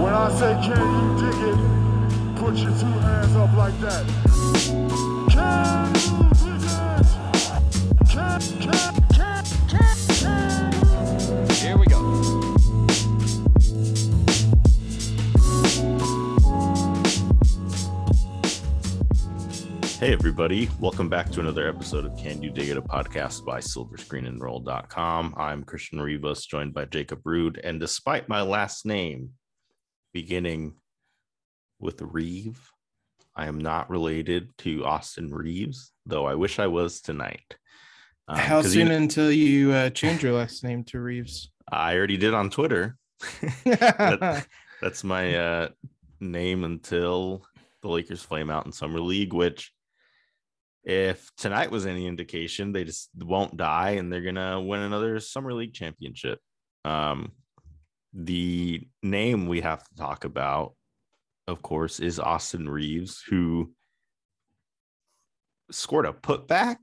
When I say can you dig it, put your two hands up like that. Here we go. Hey, everybody. Welcome back to another episode of Can You Dig It, a podcast by silverscreenandroll.com. I'm Christian Rivas, joined by Jacob Rude. And despite my last name beginning with Reeve, I am not related to Austin Reaves, though I wish I was tonight. Um, How soon you- until you uh, change your last name to Reaves? I already did on Twitter. That- that's my uh, name until the Lakers flame out in summer league. Which, if tonight was any indication, they just won't die and they're gonna win another summer league championship. Um, the name we have to talk about, of course, is Austin Reaves, who scored a putback.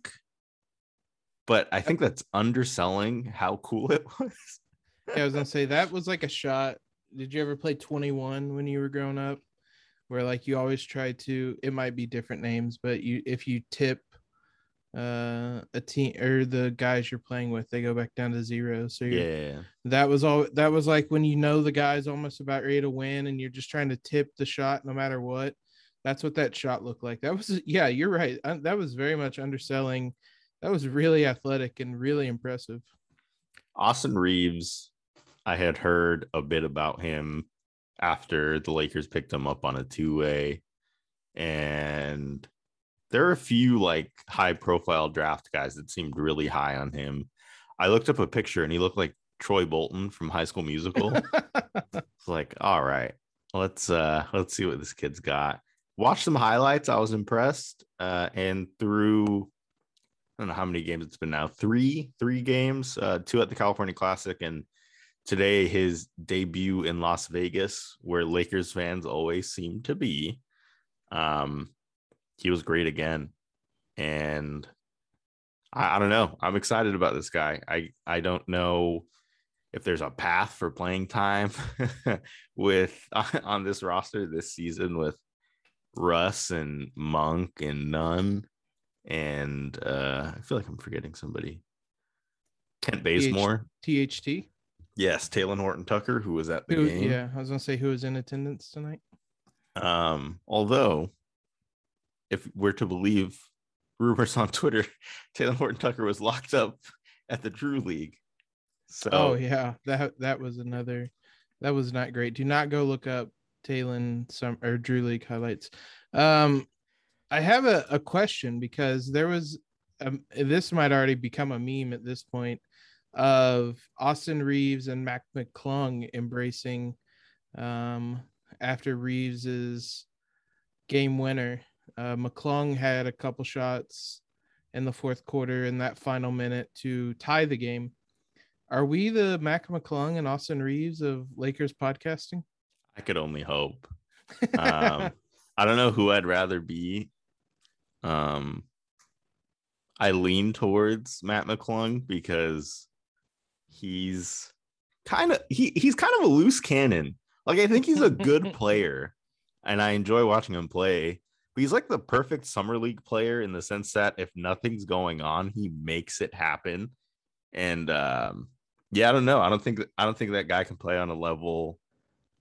But I think that's underselling how cool it was. yeah, I was gonna say that was like a shot. Did you ever play 21 when you were growing up? Where like you always try to it might be different names, but you if you tip uh a team or the guys you're playing with, they go back down to zero. So you're, Yeah. that was all that was like when you know the guy's almost about ready to win and you're just trying to tip the shot no matter what. That's what that shot looked like. That was yeah, you're right. That was very much underselling. That was really athletic and really impressive. Austin Reaves, I had heard a bit about him after the Lakers picked him up on a two way. And there are a few like high profile draft guys that seemed really high on him. I looked up a picture and he looked like Troy Bolton from High School Musical. it's like, all right, let's uh let's see what this kid's got. Watch some highlights. I was impressed. Uh and through I don't know how many games it's been now. Three, three games, uh, two at the California Classic, and today his debut in Las Vegas, where Lakers fans always seem to be. Um, he was great again, and I, I don't know. I'm excited about this guy. I I don't know if there's a path for playing time with on this roster this season with Russ and Monk and Nunn and uh I feel like I'm forgetting somebody. Kent Bazemore. THT. Yes, Talen Horton Tucker, who was at the Who, game. yeah, I was gonna say who was in attendance tonight. Um, although if we're to believe rumors on Twitter, Talen Horton Tucker was locked up at the Drew League. So Oh yeah, that that was another. That was not great. Do not go look up Talon some or Drew League highlights. Um, I have a, a question because there was um, this might already become a meme at this point of Austin Reaves and Mac McClung embracing um, after Reaves's game winner. Uh, McClung had a couple shots in the fourth quarter in that final minute to tie the game. Are we the Mac McClung and Austin Reaves of Lakers podcasting? I could only hope. Um, I don't know who I'd rather be. Um, I lean towards Mac McClung because he's kind of he he's kind of a loose cannon. Like I think he's a good player, and I enjoy watching him play. But he's like the perfect summer league player in the sense that if nothing's going on, he makes it happen. And um, yeah, I don't know. I don't think I don't think that guy can play on a level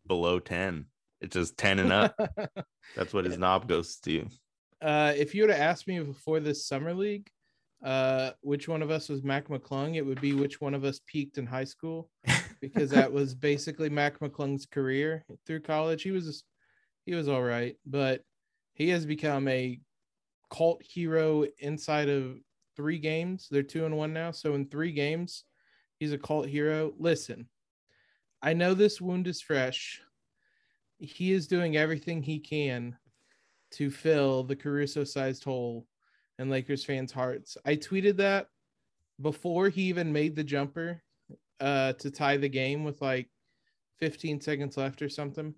below ten. It's just ten and up. That's what his knob goes to. uh, if you would have asked me before this summer league, uh, which one of us was Mac McClung, it would be which one of us peaked in high school, because that was basically Mac McClung's career through college. He was he was all right, but he has become a cult hero inside of three games. They're two and one now, so in three games, he's a cult hero. Listen, I know this wound is fresh. He is doing everything he can to fill the Caruso sized hole in Lakers fans' hearts. I tweeted that before he even made the jumper uh, to tie the game with like 15 seconds left or something.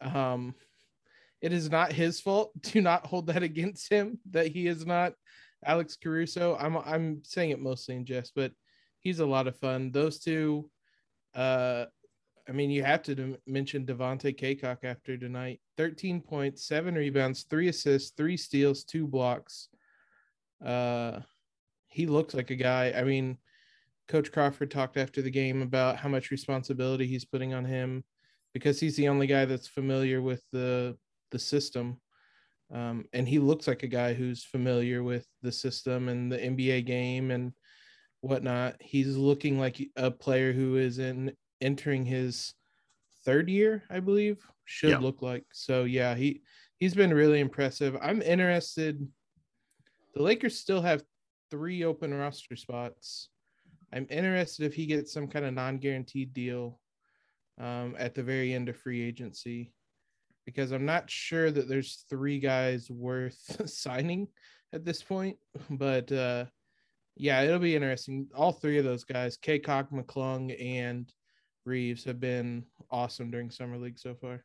Um, it is not his fault. Do not hold that against him that he is not Alex Caruso. I'm I'm saying it mostly in jest, but he's a lot of fun. Those two, uh, I mean, you have to mention Devontae Cacok after tonight. 13 points, seven rebounds, three assists, three steals, two blocks. Uh, he looks like a guy. I mean, Coach Crawford talked after the game about how much responsibility he's putting on him because he's the only guy that's familiar with the the system. Um, and he looks like a guy who's familiar with the system and the NBA game and whatnot. He's looking like a player who is in entering his third year, I believe, should Yeah. look like. So yeah, he he's been really impressive. I'm interested. The Lakers still have three open roster spots. I'm interested if he gets some kind of non-guaranteed deal um, at the very end of free agency because I'm not sure that there's three guys worth signing at this point. But uh, yeah, it'll be interesting. All three of those guys, Cacok, McClung, and Reaves, have been awesome during summer league so far.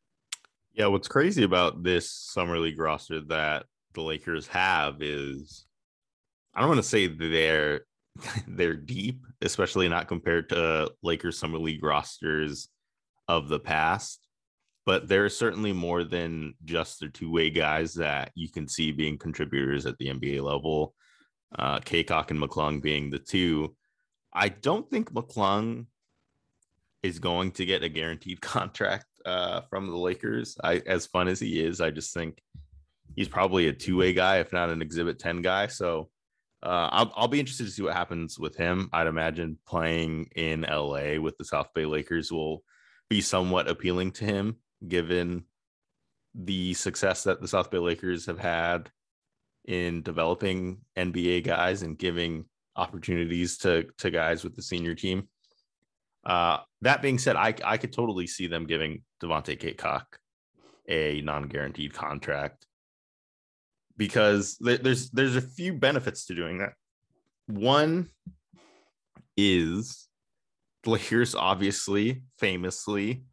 Yeah, what's crazy about this summer league roster that the Lakers have is I don't want to say they're they're deep, especially not compared to Lakers summer league rosters of the past, but there are certainly more than just the two-way guys that you can see being contributors at the NBA level. Uh Cacok and McClung being the two. I don't think McClung is going to get a guaranteed contract uh, from the Lakers. I, as fun as he is, I just think he's probably a two way guy, if not an Exhibit Ten guy. So uh, I'll I'll be interested to see what happens with him. I'd imagine playing in LA with the South Bay Lakers will be somewhat appealing to him, given the success that the South Bay Lakers have had in developing NBA guys and giving opportunities to to guys with the senior team. Uh, that being said, I I could totally see them giving Devontae Cacok a non-guaranteed contract because there- there's there's a few benefits to doing that. One is the Lakers obviously famously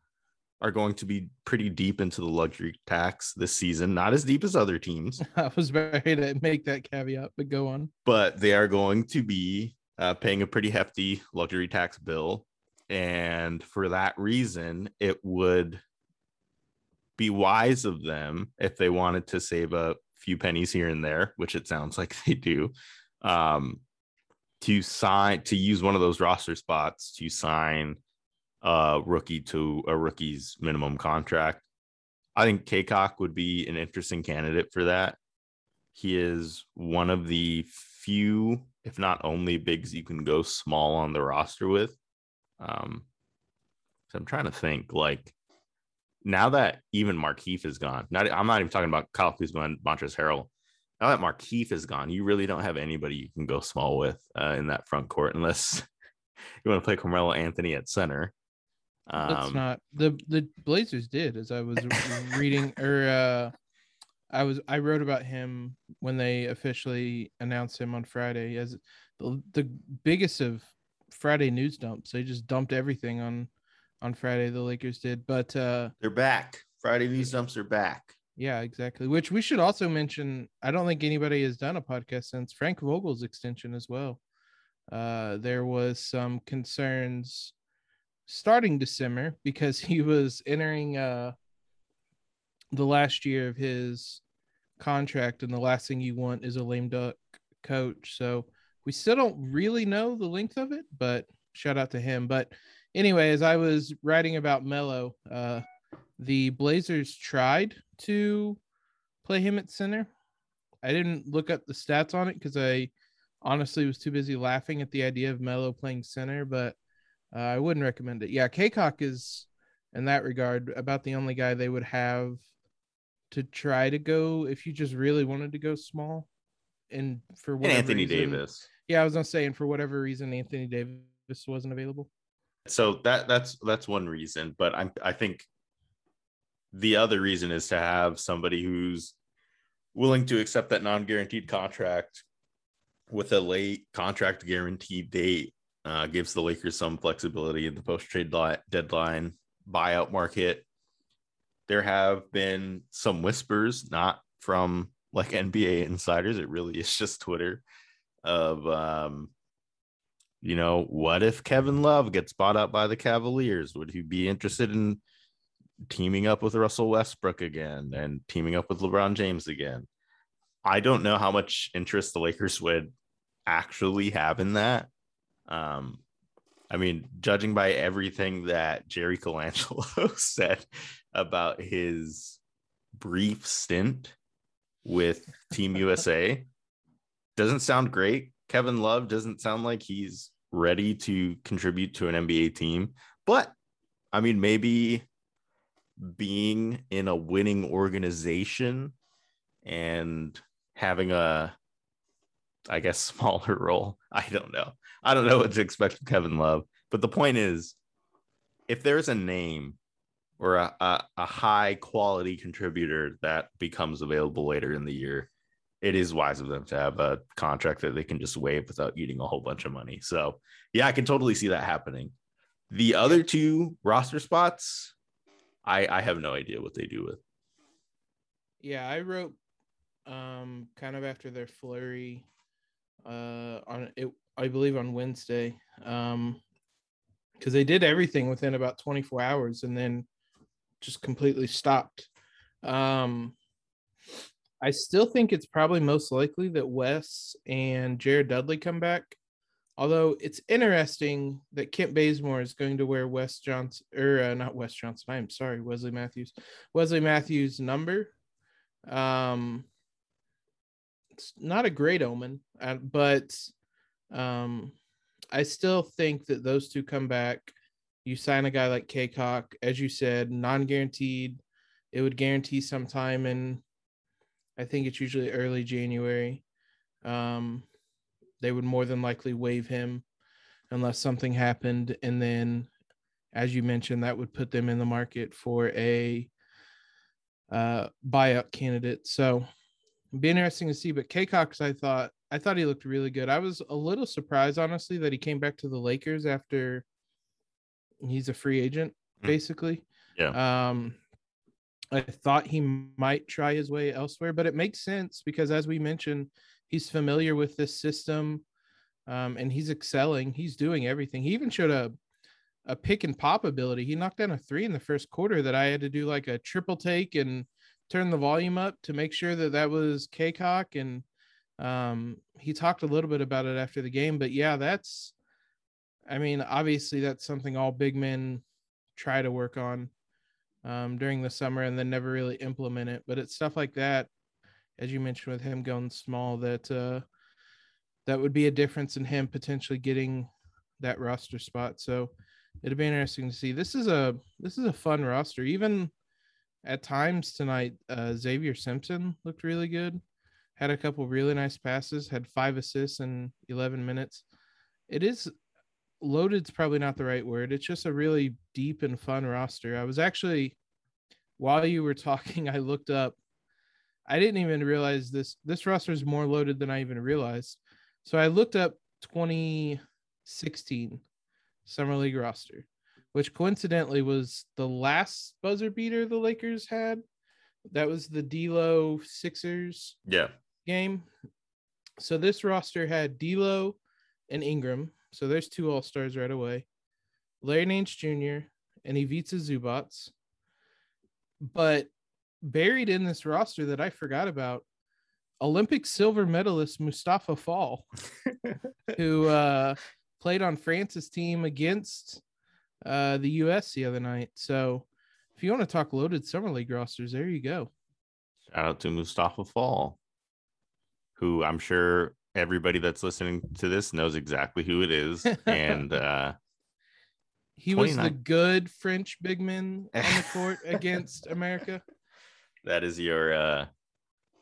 are going to be pretty deep into the luxury tax this season, not as deep as other teams, I was ready to make that caveat, but go on. but they are going to be uh, paying a pretty hefty luxury tax bill. And for that reason, it would be wise of them if they wanted to save a few pennies here and there, which it sounds like they do, um, to sign to use one of those roster spots to sign a rookie to a rookie's minimum contract. I think Cacok would be an interesting candidate for that. He is one of the few, if not only, bigs you can go small on the roster with. Um, so I'm trying to think like now that even Markieff is gone, not I'm not even talking about Kyle Kuzma and Montrezl Harrell. Now that Markieff is gone, you really don't have anybody you can go small with uh, in that front court unless you want to play Carmelo Anthony at center. That's Um, not the the Blazers did as I was reading or uh I was I wrote about him when they officially announced him on Friday as the, the biggest of Friday news dumps. They just dumped everything on on Friday the Lakers did. But uh they're back. Friday news dumps are back. yeah, exactly. Which we should also mention. I don't think anybody has done a podcast since Frank Vogel's extension as well. Uh, there was some concerns starting to simmer because he was entering uh, the last year of his contract, and the last thing you want is a lame duck coach. So we still don't really know the length of it, but shout out to him. But anyway, as I was writing about Mello, uh, the Blazers tried to play him at center. I didn't look up the stats on it because I honestly was too busy laughing at the idea of Mello playing center, but uh, I wouldn't recommend it. Yeah, Cacok is in that regard about the only guy they would have to try to go if you just really wanted to go small. And for And Anthony reason- Davis. Yeah, I was gonna say, and for whatever reason, Anthony Davis wasn't available. so that that's that's one reason but i i think the other reason is to have somebody who's willing to accept that non-guaranteed contract with a late contract guaranteed date uh, gives the lakers some flexibility in the post-trade li- deadline buyout market there have been some whispers not from like nba insiders it really is just twitter of um you know, what if Kevin Love gets bought out by the Cavaliers? Would he be interested in teaming up with Russell Westbrook again and teaming up with LeBron James again? I don't know how much interest the Lakers would actually have in that. Um, I mean, judging by everything that Jerry Colangelo said about his brief stint with Team USA, doesn't sound great. Kevin Love doesn't sound like he's ready to contribute to an NBA team. But I mean, maybe being in a winning organization and having a, I guess, smaller role. I don't know. I don't know what to expect from Kevin Love. But the point is, if there's a name or a, a, a high quality contributor that becomes available later in the year, it is wise of them to have a contract that they can just waive without eating a whole bunch of money. So, yeah, I can totally see that happening. The other two roster spots, I I have no idea what they do with. Yeah, I wrote um kind of after their flurry uh on it I believe on Wednesday. Um because they did everything within about 24 hours and then just completely stopped. Um I still think it's probably most likely that Wes and Jared Dudley come back. Although it's interesting that Kent Bazemore is going to wear Wes Johnson or uh, not Wes Johnson. I am sorry, Wesley Matthews. Wesley Matthews number. Um, it's not a great omen, uh, but um, I still think that those two come back. You sign a guy like Cacok, as you said, non-guaranteed. It would guarantee some time in I think it's usually early January. Um, they would more than likely waive him unless something happened. And then, as you mentioned, that would put them in the market for a uh, buyout candidate. So it'd be interesting to see. But K Cox, I thought, I thought he looked really good. I was a little surprised, honestly, that he came back to the Lakers after he's a free agent, Hmm. basically. Yeah. Um, I thought he might try his way elsewhere, but it makes sense because, as we mentioned, he's familiar with this system, um, and he's excelling. He's doing everything. He even showed a a pick and pop ability. He knocked down a three in the first quarter that I had to do like a triple take and turn the volume up to make sure that that was Cacok. And um, he talked a little bit about it after the game. But yeah, that's, I mean, obviously that's something all big men try to work on um, during the summer and then never really implement it. But it's stuff like that, as you mentioned with him going small, that uh, that would be a difference in him potentially getting that roster spot. So it'll be interesting to see. This is a this is a fun roster. Even at times tonight, uh, Xavier Simpson looked really good. Had a couple really nice passes. Had five assists in 11 minutes. It is loaded's probably not the right word. It's just a really deep and fun roster. I was actually while you were talking, I looked up. I didn't even realize this this roster is more loaded than I even realized. So I looked up 2016 Summer League roster, which coincidentally was the last buzzer beater the Lakers had. That was the D'Lo Sixers Yeah. Game. So this roster had D'Lo and Ingram. So there's two All Stars right away. Larry Nance Jr. and Ivica Zubac. But buried in this roster that I forgot about, Olympic silver medalist Moustapha Fall, who uh, played on France's team against uh, the U.S. the other night. So if you want to talk loaded summer league rosters, there you go. Shout out to Moustapha Fall, who I'm sure everybody that's listening to this knows exactly who it is. And uh, He was the good French big man on the court against America. that is your uh,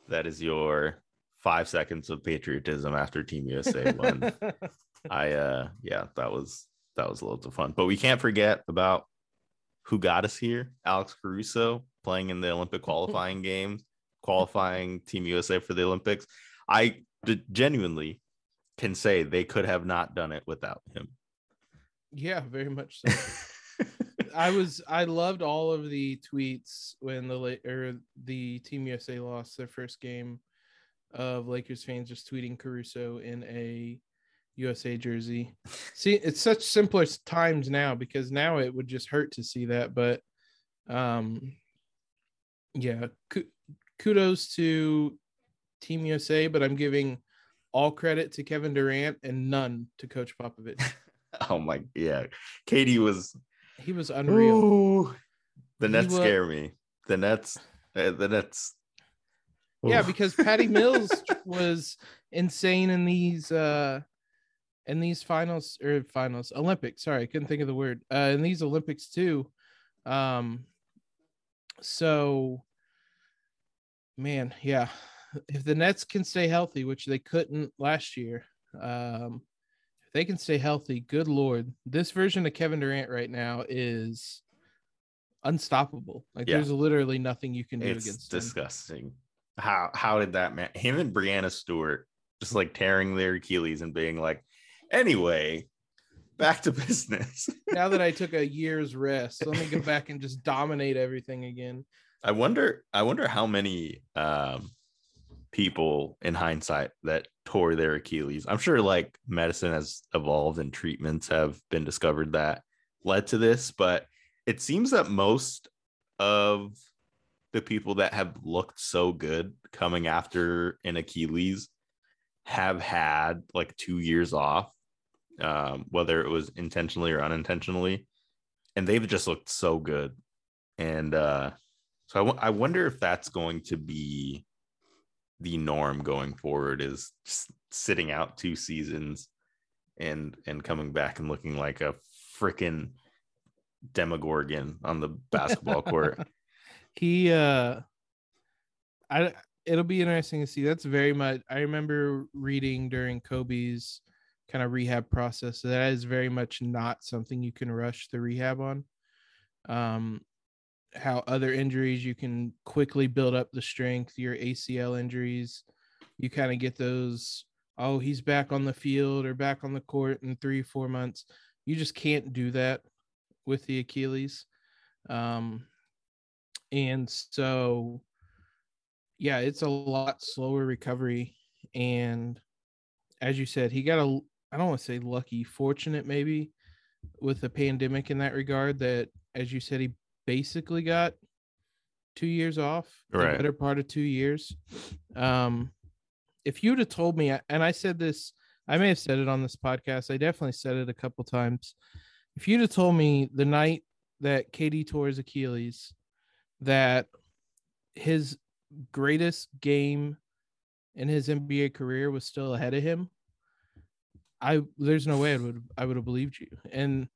that is your five seconds of patriotism after Team USA won. I uh yeah, that was that was loads of fun. But we can't forget about who got us here. Alex Caruso playing in the Olympic qualifying games, qualifying Team USA for the Olympics. I d- genuinely can say they could have not done it without him. yeah, very much so. I was I loved all of the tweets when the or the Team USA lost their first game of Lakers fans just tweeting Caruso in a USA jersey. See, it's such simpler times now because now it would just hurt to see that, but um yeah, kudos to Team USA, but I'm giving all credit to Kevin Durant and none to Coach Popovich. Oh my yeah. Katie was He was unreal. Ooh. the He Nets wa- scare me. The Nets uh, the Nets Yeah, because Patty Mills was insane in these uh in these finals or finals Olympics. Sorry, I couldn't think of the word. Uh in these Olympics too. Um so man, yeah. If the Nets can stay healthy, which they couldn't last year, um if they can stay healthy, good lord. This version of Kevin Durant right now is unstoppable. Like Yeah. there's literally nothing you can do it's against him. disgusting. How how did that man him and Breanna Stewart just like tearing their Achilles and being like, anyway, back to business. now that I took a year's rest, let me go back and just dominate everything again. I wonder I wonder how many um people in hindsight that tore their Achilles. I'm sure like medicine has evolved and treatments have been discovered that led to this, but it seems that most of the people that have looked so good coming after an Achilles have had like two years off, um, whether it was intentionally or unintentionally, and they've just looked so good. And uh, so I I wonder if that's going to be the norm going forward is just sitting out two seasons and and coming back and looking like a freaking demogorgon on the basketball court. He uh I it'll be interesting to see. That's very much I remember reading during Kobe's kind of rehab process. so That is very much not something you can rush the rehab on. Um how other injuries you can quickly build up the strength, your ACL injuries, you kind of get those oh, he's back on the field or back on the court in 3 4 months. You just can't do that with the Achilles. Um and so yeah it's a lot slower recovery and as you said he got a i don't want to say lucky fortunate maybe with the pandemic in that regard that as you said he basically got two years off the better part of two years um if you'd have told me and i said this i may have said it on this podcast i definitely said it a couple times if you'd have told me the night that KD tore his Achilles that his greatest game in his NBA career was still ahead of him, I there's no way I would I would have believed you. And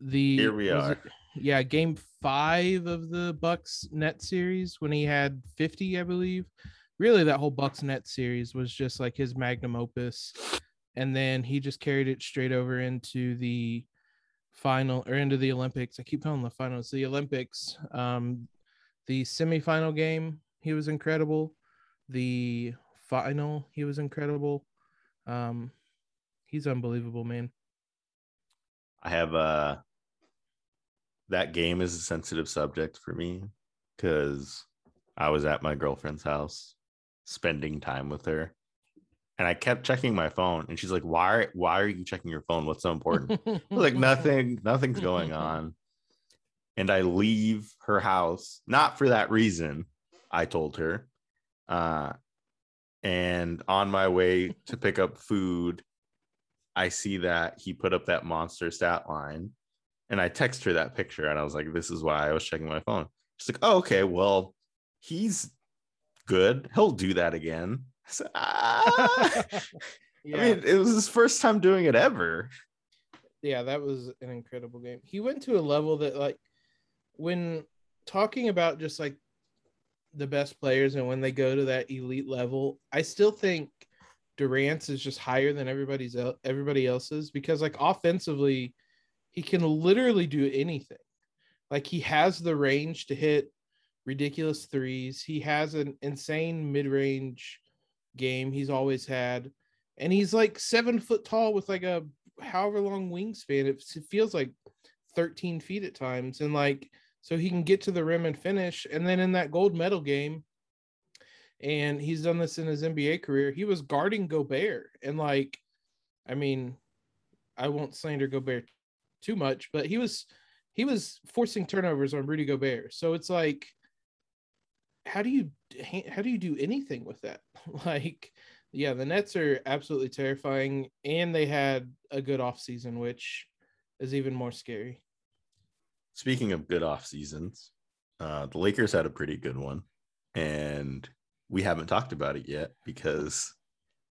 the Here we are. it- yeah, game five of the Bucks net series when he had 50, I believe. Really, that whole Bucks net series was just like his magnum opus. And then he just carried it straight over into the final or into the Olympics. I keep calling the finals, the Olympics. Um, the semifinal game, he was incredible. The final, he was incredible. Um, he's unbelievable, man. I have uh that game is a sensitive subject for me because I was at my girlfriend's house spending time with her. And I kept checking my phone and she's like, Why why are you checking your phone? What's so important? Like, nothing, nothing's going on. And I leave her house, not for that reason, I told her. Uh, and on my way to pick up food, I see that he put up that monster stat line. And I text her that picture and I was like, this is why I was checking my phone. She's like, oh, okay, well, he's good. He'll do that again. I said, "Ah." yeah. I mean, it was his first time doing it ever. yeah, that was an incredible game. He went to a level that like when talking about just like the best players and when they go to that elite level, I still think Durant's is just higher than everybody's everybody else's because like offensively, he can literally do anything. Like he has the range to hit ridiculous threes. He has an insane mid-range game he's always had. And he's like seven foot tall with like a however long wingspan. It, feels like 13 feet at times. And like, so he can get to the rim and finish. And then in that gold medal game, and he's done this in his NBA career, he was guarding Gobert and like I mean, I won't slander Gobert too much, but he was he was forcing turnovers on Rudy Gobert. So it's like, how do you how do you do anything with that? like, yeah, the Nets are absolutely terrifying, and they had a good off season, which is even more scary. Speaking of good off seasons, uh, the Lakers had a pretty good one, and we haven't talked about it yet because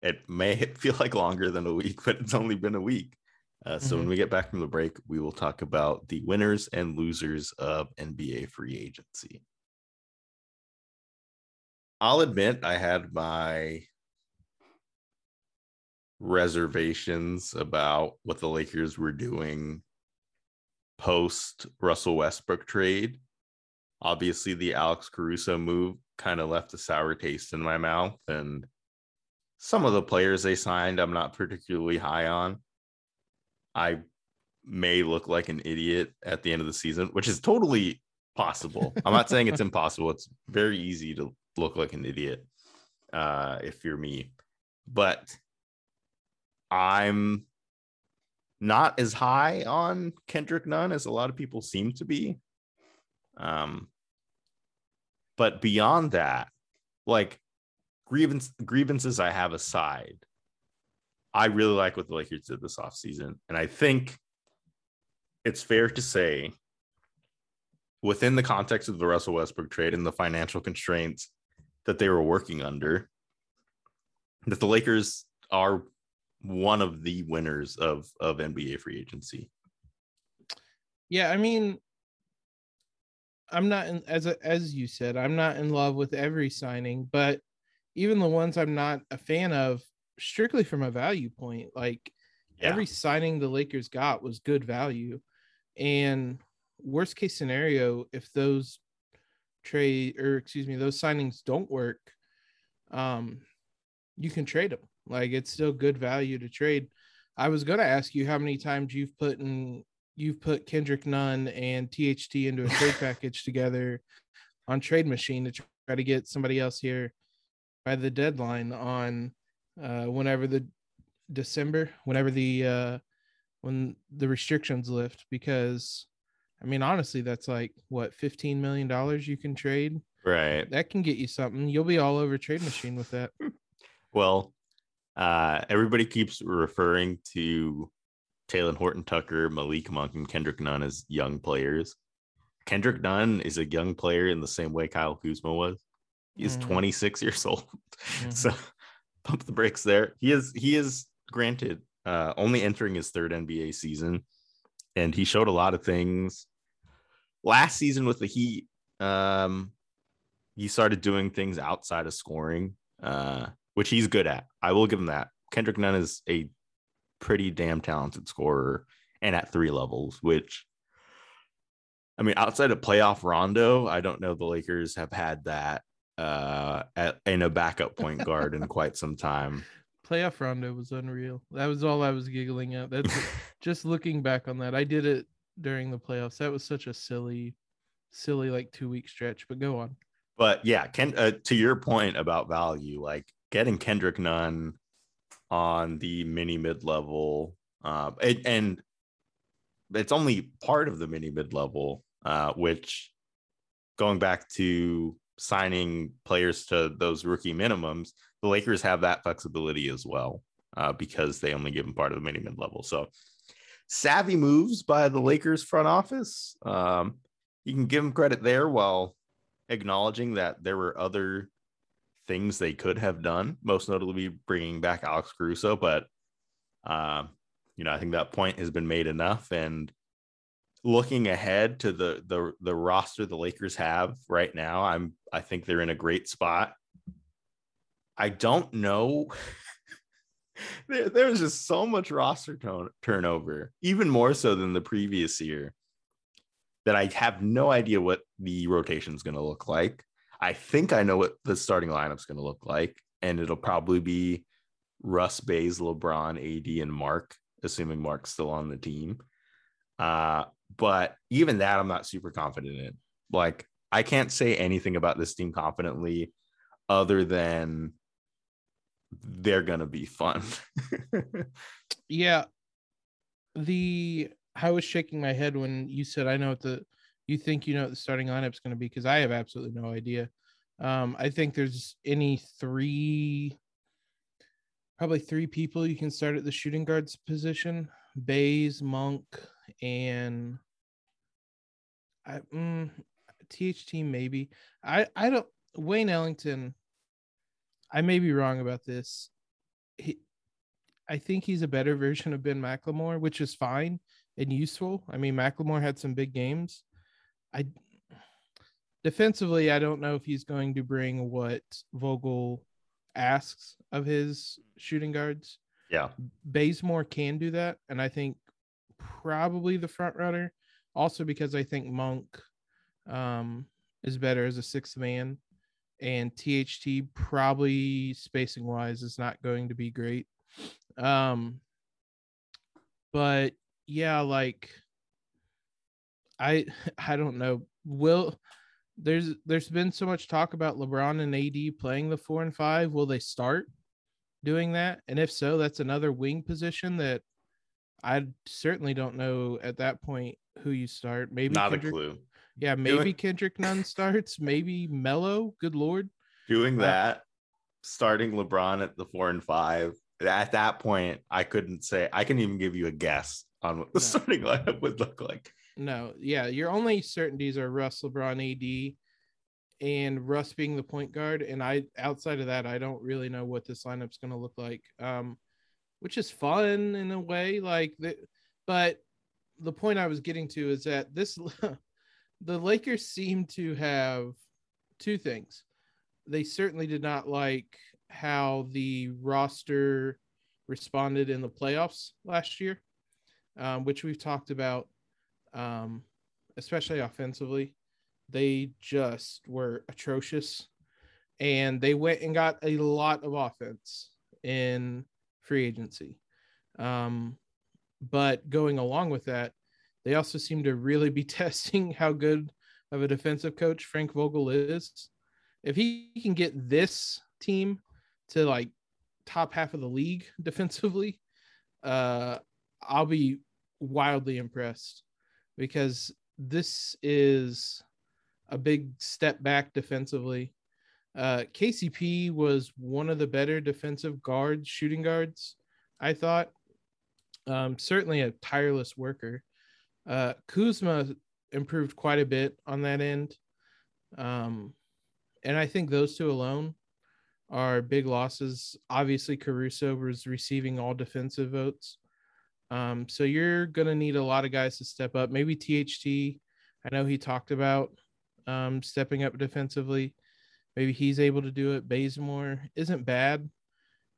it may feel like longer than a week, but it's only been a week. Uh, so Mhm. when we get back from the break, we will talk about the winners and losers of NBA free agency. I'll admit I had my reservations about what the Lakers were doing post Russell Westbrook trade. Obviously, the Alex Caruso move kind of left a sour taste in my mouth, and some of the players they signed, I'm not particularly high on. I may look like an idiot at the end of the season, which is totally possible. I'm not saying it's impossible. It's very easy to look like an idiot uh, if you're me, but I'm not as high on Kendrick Nunn as a lot of people seem to be. Um, but beyond that, like grievance grievances I have aside, I really like what the Lakers did this offseason. And I think it's fair to say, within the context of the Russell Westbrook trade and the financial constraints that they were working under, that the Lakers are one of the winners of, of NBA free agency. Yeah, I mean, I'm not in, as a, as you said, I'm not in love with every signing, but even the ones I'm not a fan of, strictly from a value point, like Yeah. every signing the Lakers got was good value. And worst case scenario, if those trade or excuse me, those signings don't work, um, you can trade them. Like it's still good value to trade. I was gonna ask you how many times you've put in you've put Kendrick Nunn and THT into a trade package together on Trade Machine to try to get somebody else here by the deadline on uh, whenever the December, whenever the uh, when the restrictions lift. Because I mean, honestly, that's like what fifteen million dollars you can trade. Right. That can get you something. You'll be all over Trade Machine with that. Well, uh, everybody keeps referring to Talen Horton Tucker, Malik Monk, and Kendrick Nunn as young players. Kendrick Nunn is a young player in the same way Kyle Kuzma was. He's Mhm. 26 years old. Mhm. So pump the brakes there. He is he is granted uh only entering his third NBA season and he showed a lot of things last season with the Heat. Um he started doing things outside of scoring uh which he's good at. I will give him that. Kendrick Nunn is a pretty damn talented scorer and at three levels, which I mean, outside of playoff Rondo, I don't know the Lakers have had that uh at in a backup point guard in quite some time. Playoff Rondo was unreal. That was all I was giggling at. That's just looking back on that. I did it during the playoffs. That was such a silly, silly like two week stretch. But go on. But yeah, Ken, uh, to your point about value, like getting Kendrick Nunn on the mini mid level, uh, and, and it's only part of the mini mid level, uh, which going back to signing players to those rookie minimums, the Lakers have that flexibility as well uh, because they only give them part of the mini mid level. So savvy moves by the Lakers front office. Um, you can give them credit there while acknowledging that there were other things they could have done, most notably bringing back Alex Caruso. But, um, you know, I think that point has been made enough. And looking ahead to the the the roster the Lakers have right now, I'm I think they're in a great spot. I don't know. there, there's just so much roster tone, turnover, even more so than the previous year, that I have no idea what the rotation is going to look like. I think I know what the starting lineup's going to look like, and it'll probably be Russ, Bays, LeBron, AD, and Mark, assuming Mark's still on the team. Uh, but even that, I'm not super confident in. Like, I can't say anything about this team confidently other than they're gonna be fun. Yeah. The I was shaking my head when you said I know what the you think you know what the starting lineup's going to be because I have absolutely no idea. Um, I think there's any three, probably three people you can start at the shooting guards position: Bays, Monk, and I, mm, THT maybe. I I don't Wayne Ellington. I may be wrong about this. He, I think he's a better version of Ben McLemore, which is fine and useful. I mean, McLemore had some big games. I defensively, I don't know if he's going to bring what Vogel asks of his shooting guards. yeah, Bazemore can do that, and I think probably the front runner. Also, because I think Monk um, is better as a sixth man, and THT probably spacing wise is not going to be great. Um, but yeah, like I I don't know. Will there's there's been so much talk about LeBron and AD playing the four and five. Will they start doing that? And if so, that's another wing position that I certainly don't know at that point who you start. Maybe not Kendrick, a clue. Yeah, Doing- maybe Kendrick Nunn starts. Maybe Mello. Good lord. Doing Uh, that, starting LeBron at the four and five. At that point, I couldn't say. I can't even give you a guess on what the No. starting lineup would look like. No, yeah, your only certainties are Russ, LeBron, AD, and Russ being the point guard. And I, outside of that, I don't really know what this lineup's going to look like. Um, which is fun in a way, like the, but the point I was getting to is that this, the Lakers seem to have two things. They certainly did not like how the roster responded in the playoffs last year, um, which we've talked about um, especially offensively. They just were atrocious. And they went and got a lot of offense in free agency. Um, but going along with that, they also seem to really be testing how good of a defensive coach Frank Vogel is. If he can get this team to like top half of the league defensively, uh, I'll be wildly impressed because this is a big step back defensively. Uh, KCP was one of the better defensive guards, shooting guards, I thought. Um, certainly a tireless worker. Uh, Kuzma improved quite a bit on that end. Um, and I think those two alone are big losses. Obviously, Caruso was receiving all defensive votes. Um, so you're gonna need a lot of guys to step up. Maybe THT. I know he talked about um, stepping up defensively. Maybe he's able to do it. Bazemore isn't bad,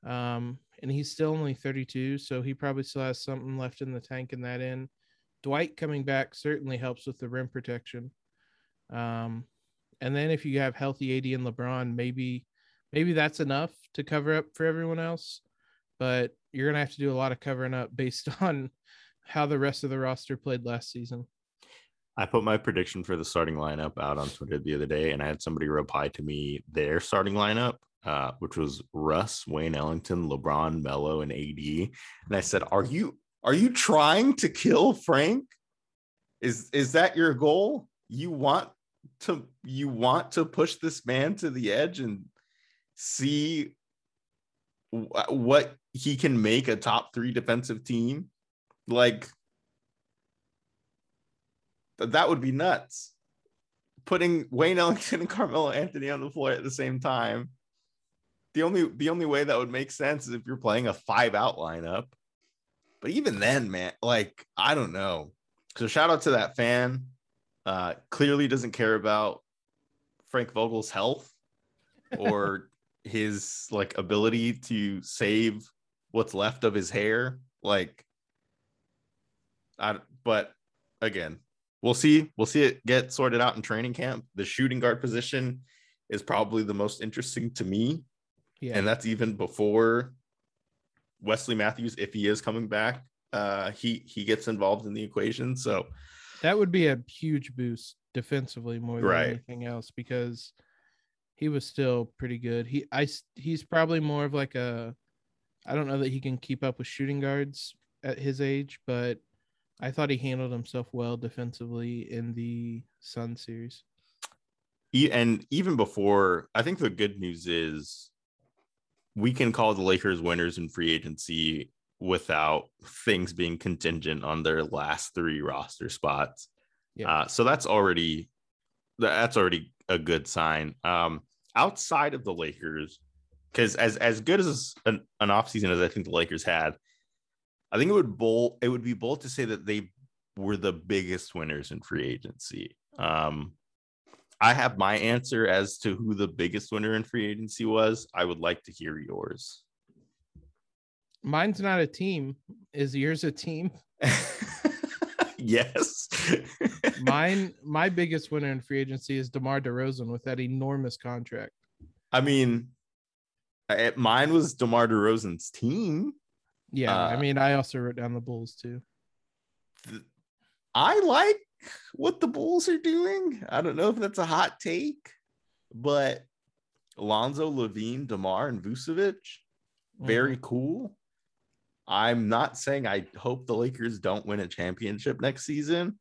um, and he's still only 32, so he probably still has something left in the tank in that end. Dwight coming back certainly helps with the rim protection. Um, and then if you have healthy AD and LeBron, maybe maybe that's enough to cover up for everyone else. But you're gonna have to do a lot of covering up based on how the rest of the roster played last season. I put my prediction for the starting lineup out on Twitter the other day, and I had somebody reply to me their starting lineup, uh, which was Russ, Wayne Ellington, LeBron, Mello, and AD. And I said, "Are you are you trying to kill Frank? Is is that your goal? You want to you want to push this man to the edge and see wh- what he can make a top three defensive team? Like." Th- that would be nuts. Putting Wayne Ellington and Carmelo Anthony on the floor at the same time. The only the only way that would make sense is if you're playing a five out lineup. But even then, man, like I don't know. So shout out to that fan. Uh clearly doesn't care about Frank Vogel's health or his like ability to save what's left of his hair. Like I but again, we'll see. We'll see it get sorted out in training camp. The shooting guard position is probably the most interesting to me, Yeah. and that's even before Wesley Matthews, if he is coming back, uh, he he gets involved in the equation. So that would be a huge boost defensively more than Right. anything else because he was still pretty good. He I he's probably more of like a I don't know that he can keep up with shooting guards at his age, but I thought he handled himself well defensively in the Sun series. And even before, I think the good news is we can call the Lakers winners in free agency without things being contingent on their last three roster spots. Yeah. Uh, so that's already that's already a good sign. Um, outside of the Lakers, because as as good as an, an offseason as I think the Lakers had, I think it would bold it would be bold to say that they were the biggest winners in free agency. Um, I have my answer as to who the biggest winner in free agency was. I would like to hear yours. Mine's not a team. Is yours a team? yes. Mine, my biggest winner in free agency is DeMar DeRozan with that enormous contract. I mean, mine was DeMar DeRozan's team. Yeah, I Uh, mean, I also wrote down the Bulls too. Th- I like what the Bulls are doing. I don't know if that's a hot take, but Alonzo, LaVine, DeMar, and Vucevic, very cool. I'm not saying I hope the Lakers don't win a championship next season,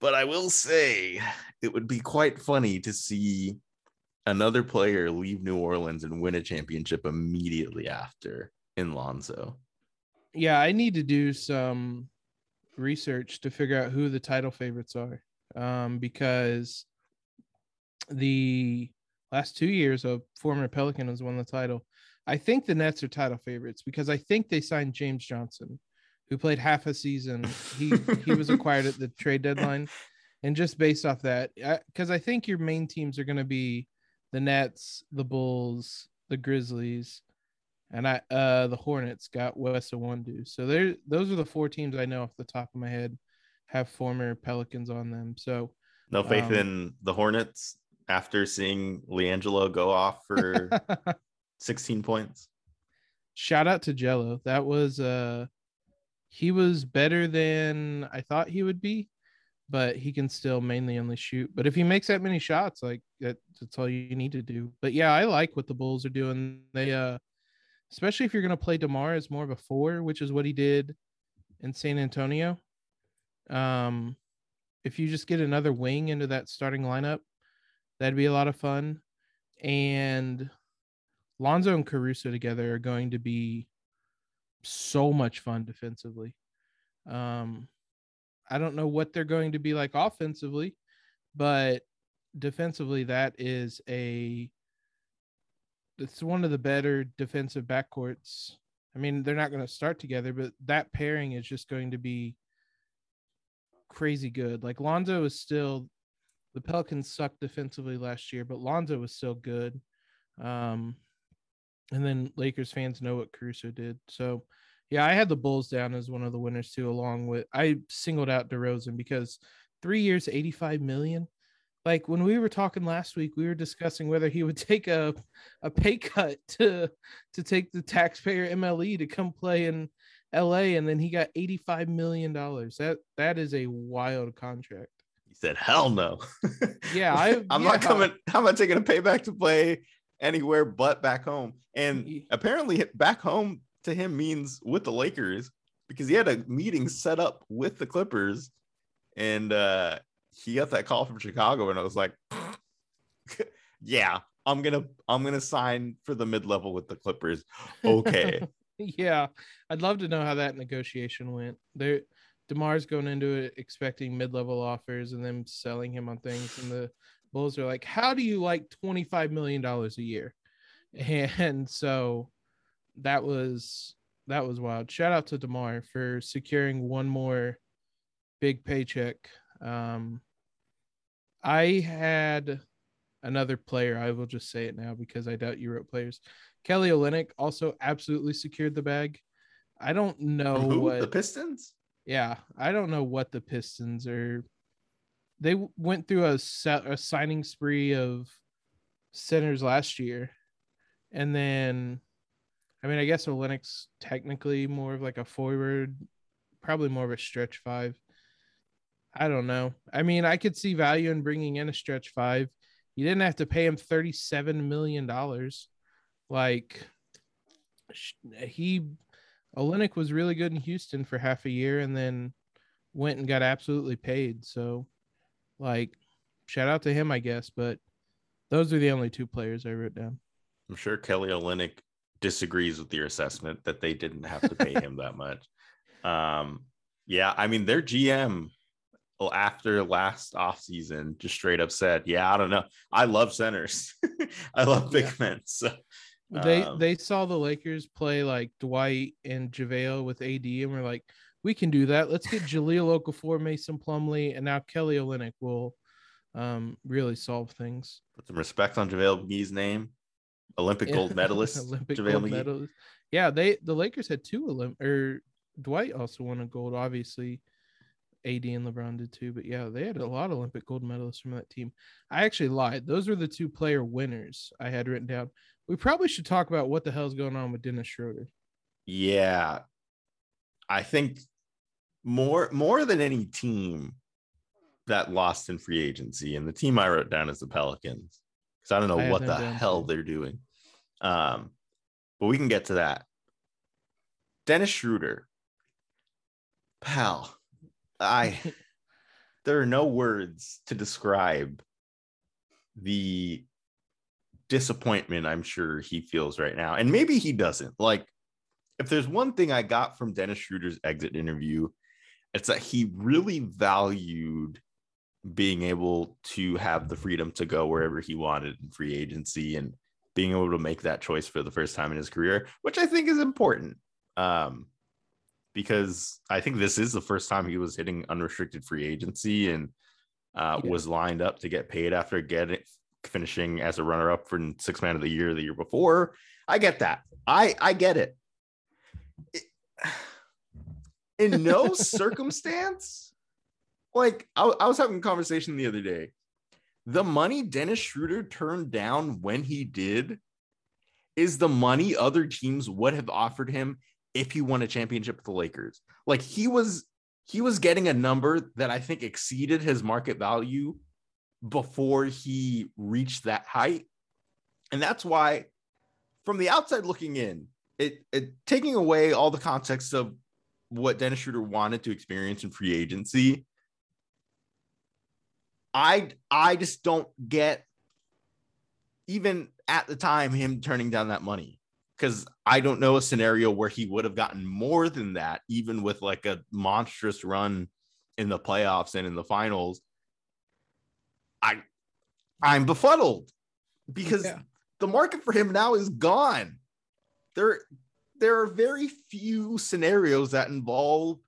but I will say it would be quite funny to see another player leave New Orleans and win a championship immediately after in Lonzo. Yeah, I need to do some research to figure out who the title favorites are. Um, because the last two years a former Pelican has won the title. I think the Nets are title favorites because I think they signed James Johnson, who played half a season. He he was acquired at the trade deadline. And just based off that, because I think your main teams are going to be the Nets, the Bulls, the Grizzlies, and I uh the Hornets got Wes Iwundu. So there those are the four teams I know off the top of my head have former Pelicans on them. So No faith Um, in the Hornets after seeing LiAngelo go off for 16 points. shout out to Gelo. That was uh he was better than I thought he would be, but he can still mainly only shoot. But if he makes that many shots, like that, that's all you need to do. But yeah, I like what the Bulls are doing. They uh especially if you're gonna play DeMar as more of a four, which is what he did in San Antonio. Um if you just get another wing into that starting lineup, that'd be a lot of fun. And Lonzo and Caruso together are going to be so much fun defensively. Um, I don't know what they're going to be like offensively, but defensively, that is a it's one of the better defensive backcourts. I mean, they're not going to start together, but that pairing is just going to be crazy good. Like Lonzo is still the Pelicans sucked defensively last year, but Lonzo was still good. Um, and then Lakers fans know what Caruso did. So, yeah, I had the Bulls down as one of the winners too, along with I singled out DeRozan because three years, 85 million. Like when we were talking last week, we were discussing whether he would take a, a pay cut to to take the taxpayer MLE to come play in LA, and then he got 85 million dollars. That that is a wild contract. He said, "Hell no." Yeah, I- I'm not coming. How am I taking a payback to play anywhere but back home. And Ye- apparently, back home to him means with the Lakers because he had a meeting set up with the Clippers, and uh, he got that call from Chicago, and I was like, "Yeah, I'm gonna, I'm gonna sign for the mid level with the Clippers." Okay. yeah, I'd love to know how that negotiation went. There, Demar's going into it expecting mid-level offers and then selling him on things, and the Bulls are like, "How do you like twenty-five million dollars a year?" And so that was that was wild. Shout out to Demar for securing one more big paycheck. Um, I had another player. I will just say it now because I doubt you wrote players. Kelly Olynyk also absolutely secured the bag. I don't know what The Pistons? yeah, I don't know what the Pistons are. They went through a set, a signing spree of centers last year, and then, I mean, I guess Olynyk's technically more of like a forward, probably more of a stretch five. I don't know. I mean, I could see value in bringing in a stretch five You didn't have to pay him thirty-seven million dollars. Like he, Olynyk was really good in Houston for half a year, and then went and got absolutely paid. So, like, shout out to him, I guess. But those are the only two players I wrote down. I'm sure Kelly Olynyk disagrees with your assessment that they didn't have to pay him that much. Um, yeah, I mean their GM after last offseason just straight up said, "Yeah, I don't know. I love centers. I love big Yeah. men." So They um, they saw the Lakers play like Dwight and JaVale with AD, and we're like, we can do that. Let's get Jahlil Okafor, Mason Plumlee, and now Kelly Olynyk will um, really solve things. put some respect on JaVale McGee's name. Olympic Yeah. gold medalist. Olympic JaVale gold McGee. medalist. Yeah, they the Lakers had two Olymp or Dwight also won a gold. Obviously, AD and LeBron did too. But yeah, they had a lot of Olympic gold medalists from that team. I actually lied. Those were the two player winners I had written down. We probably should talk about what the hell's going on with Dennis Schroeder. Yeah. I think more more than any team that lost in free agency, and the team I wrote down is the Pelicans. Because I don't know have what the hell they're doing. Um, but we can get to that. Dennis Schroeder. Pal, I there are no words to describe the disappointment I'm sure he feels right now. And maybe he doesn't. Like, if there's one thing I got from Dennis Schroeder's exit interview, it's that he really valued being able to have the freedom to go wherever he wanted in free agency and being able to make that choice for the first time in his career, which I think is important. Um, because I think this is the first time he was hitting unrestricted free agency and uh, Yeah. was lined up to get paid after getting finishing as a runner up for six man of the year the year before. I get that. I I get it. It- in no circumstance, like I, I was having a conversation the other day. The money Dennis Schroeder turned down when he did is the money other teams would have offered him if he won a championship with the Lakers. Like he was he was getting a number that I think exceeded his market value before he reached that height. And that's why from the outside looking in, it, it taking away all the context of what Dennis Schroeder wanted to experience in free agency, I I just don't get even at the time him turning down that money because I don't know a scenario where he would have gotten more than that, even with like a monstrous run in the playoffs and in the finals. I I'm befuddled because Yeah. the market for him now is gone. There there are very few scenarios that involve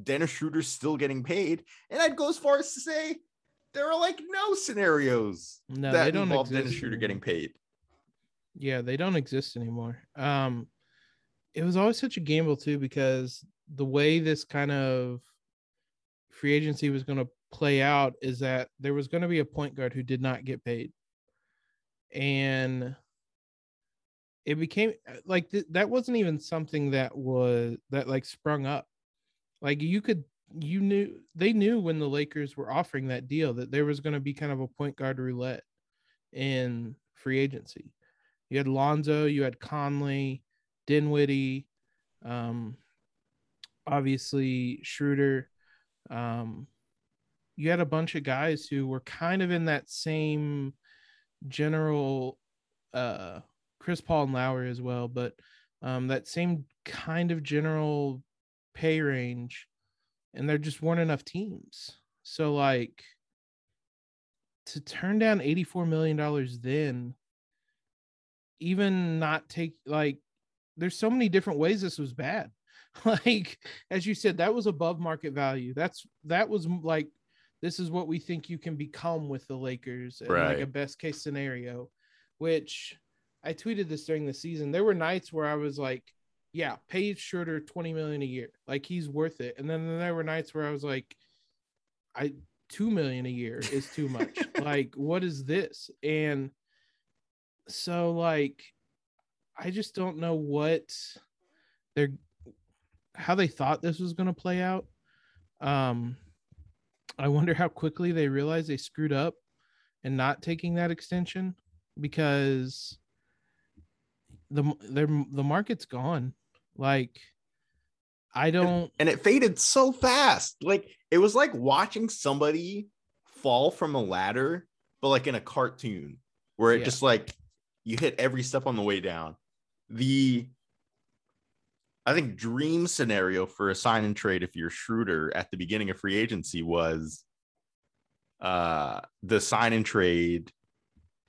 Dennis Schroeder still getting paid, and I'd go as far as to say there are like no scenarios No, that they don't involve Dennis exist Schroeder getting paid. Yeah, they don't exist anymore. Um, it was always such a gamble too because the way this kind of free agency was going to play out is that there was going to be a point guard who did not get paid, and it became like th- that wasn't even something that was that like sprung up. Like you could you knew they knew when the Lakers were offering that deal that there was going to be kind of a point guard roulette in free agency. You had Lonzo, you had Conley, Dinwiddie, um, obviously Schroeder. Um, you had a bunch of guys who were kind of in that same general uh Chris Paul and Lowry as well, but um that same kind of general pay range, and there just weren't enough teams. So like to turn down $84 million then even not take like there's so many different ways this was bad. Like as you said that was above market value. That's that was like this is what we think you can become with the lakers and like a best case scenario which i tweeted this during the season. There were nights where i was like yeah pay Schroeder 20 million a year. Like he's worth it. And then there were nights where i was like i 2 million a year is too much. Like what is this? And so like i just don't know what they're how they thought this was going to play out um i wonder how quickly they realized they screwed up and not taking that extension because the the the market's gone. Like I don't and it faded so fast. Like it was like watching somebody fall from a ladder, but like in a cartoon where it Yeah. just like you hit every step on the way down. The I think dream scenario for a sign and trade if you're Schroeder at the beginning of free agency was uh the sign and trade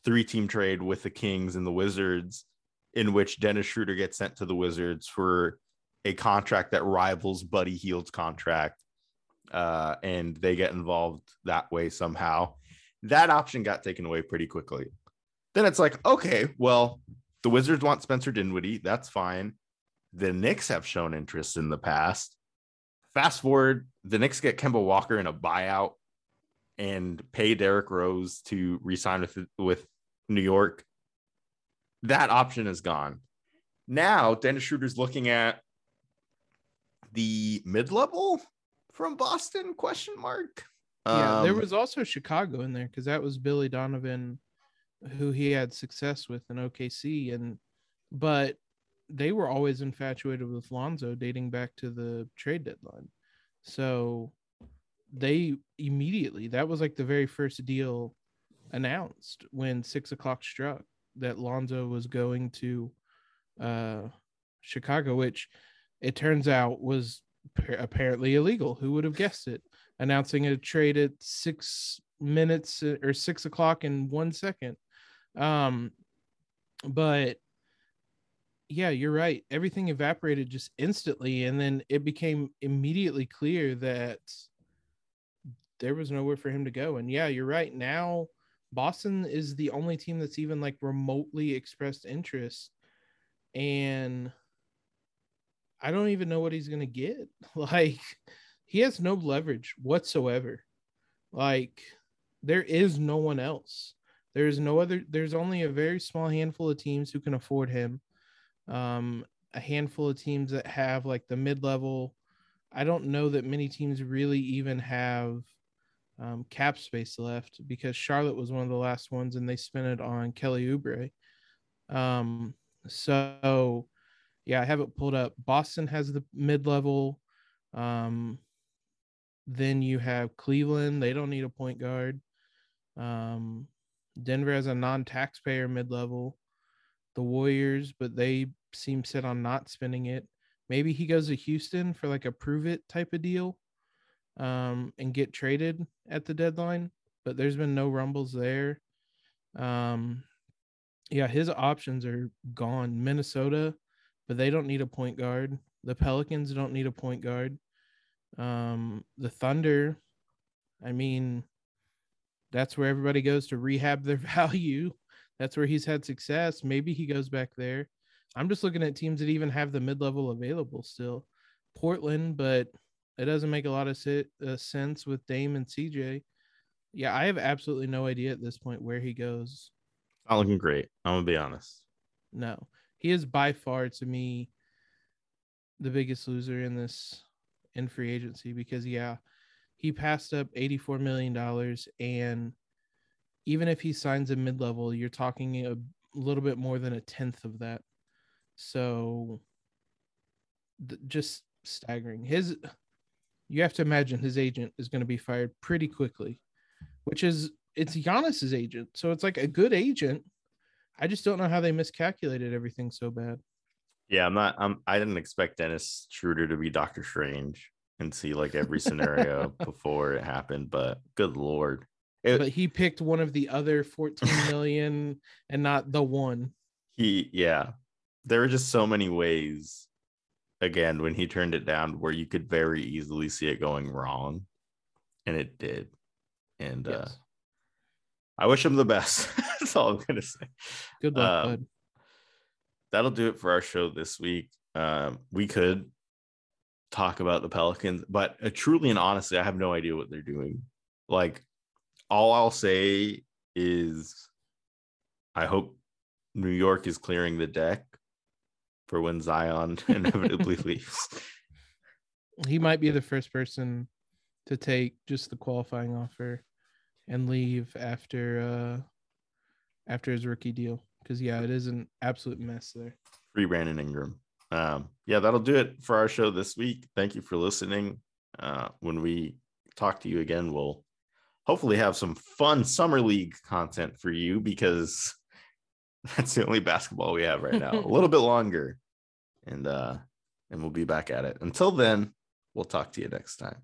three team trade with the Kings and the Wizards in which Dennis Schroeder gets sent to the Wizards for a contract that rivals Buddy Hield's contract, uh, and they get involved that way somehow. That option got taken away pretty quickly. Then it's like, okay, well, the Wizards want Spencer Dinwiddie. That's fine. The Knicks have shown interest in the past. Fast forward, the Knicks get Kemba Walker in a buyout and pay Derrick Rose to resign with with New York. That option is gone. Now Dennis Schroeder's looking at the mid-level from Boston question mark. yeah, there Um, was also Chicago in there because that was Billy Donovan who he had success with in OKC and but they were always infatuated with Lonzo dating back to the trade deadline. So they immediately that was like the very first deal announced when six o'clock struck that Lonzo was going to uh Chicago, which it turns out was pa- apparently illegal. Who would have guessed it? Announcing a trade at six minutes uh, or six o'clock in one second. Um, but yeah, you're right. Everything evaporated just instantly, and then it became immediately clear that there was nowhere for him to go. And yeah, you're right. Now Boston is the only team that's even like remotely expressed interest. And I don't even know what he's gonna get. Like he has no leverage whatsoever. Like there is no one else. There's no other there's only a very small handful of teams who can afford him. Um a handful of teams that have like the mid-level. I don't know that many teams really even have um, cap space left because Charlotte was one of the last ones and they spent it on Kelly Oubre. Um, so yeah, I have it pulled up. Boston has the mid level. Um, then you have Cleveland. They don't need a point guard. Um, Denver has a non taxpayer mid level. The Warriors, but they seem set on not spending it. Maybe he goes to Houston for like a prove it type of deal um, and get traded at the deadline, but there's been no rumbles there. Um, yeah, his options are gone. Minnesota, but they don't need a point guard. The Pelicans don't need a point guard. Um, the Thunder, I mean, that's where everybody goes to rehab their value. That's where he's had success. Maybe he goes back there. I'm just looking at teams that even have the mid level available still. Portland, but it doesn't make a lot of si- uh, sense with Dame and CJ. Yeah, I have absolutely no idea at this point where he goes. not looking great. I'm gonna be honest. No, he is by far to me the biggest loser in this in free agency because yeah, he passed up 84 million dollars and even if he signs a mid-level, you're talking a little bit more than a tenth of that. So th- just staggering. His you have to imagine his agent is going to be fired pretty quickly, which is it's Giannis's agent. So it's like a good agent. I just don't know how they miscalculated everything so bad. Yeah, I'm not. I'm. I didn't expect Dennis Schroeder to be Doctor Strange and see like every scenario before it happened. But good lord, it, But he picked one of the other 14 million and not the one. he yeah. There were just so many ways. Again, when he turned it down, where you could very easily see it going wrong, and it did. And uh I wish him the best. That's all I'm gonna say. Good luck, um, bud. that'll do it for our show this week. Um, we could talk about the Pelicans, but uh, truly and honestly, I have no idea what they're doing. Like, all I'll say is, I hope New York is clearing the deck for when Zion inevitably leaves. He might be the first person to take just the qualifying offer and leave after uh after his rookie deal. Because yeah, it is an absolute mess there. Free Brandon Ingram. Um, yeah, that'll do it for our show this week. Thank you for listening. Uh, when we talk to you again, we'll hopefully have some fun summer league content for you because that's the only basketball we have right now. a little bit longer. And uh and we'll be back at it. Until then, we'll talk to you next time.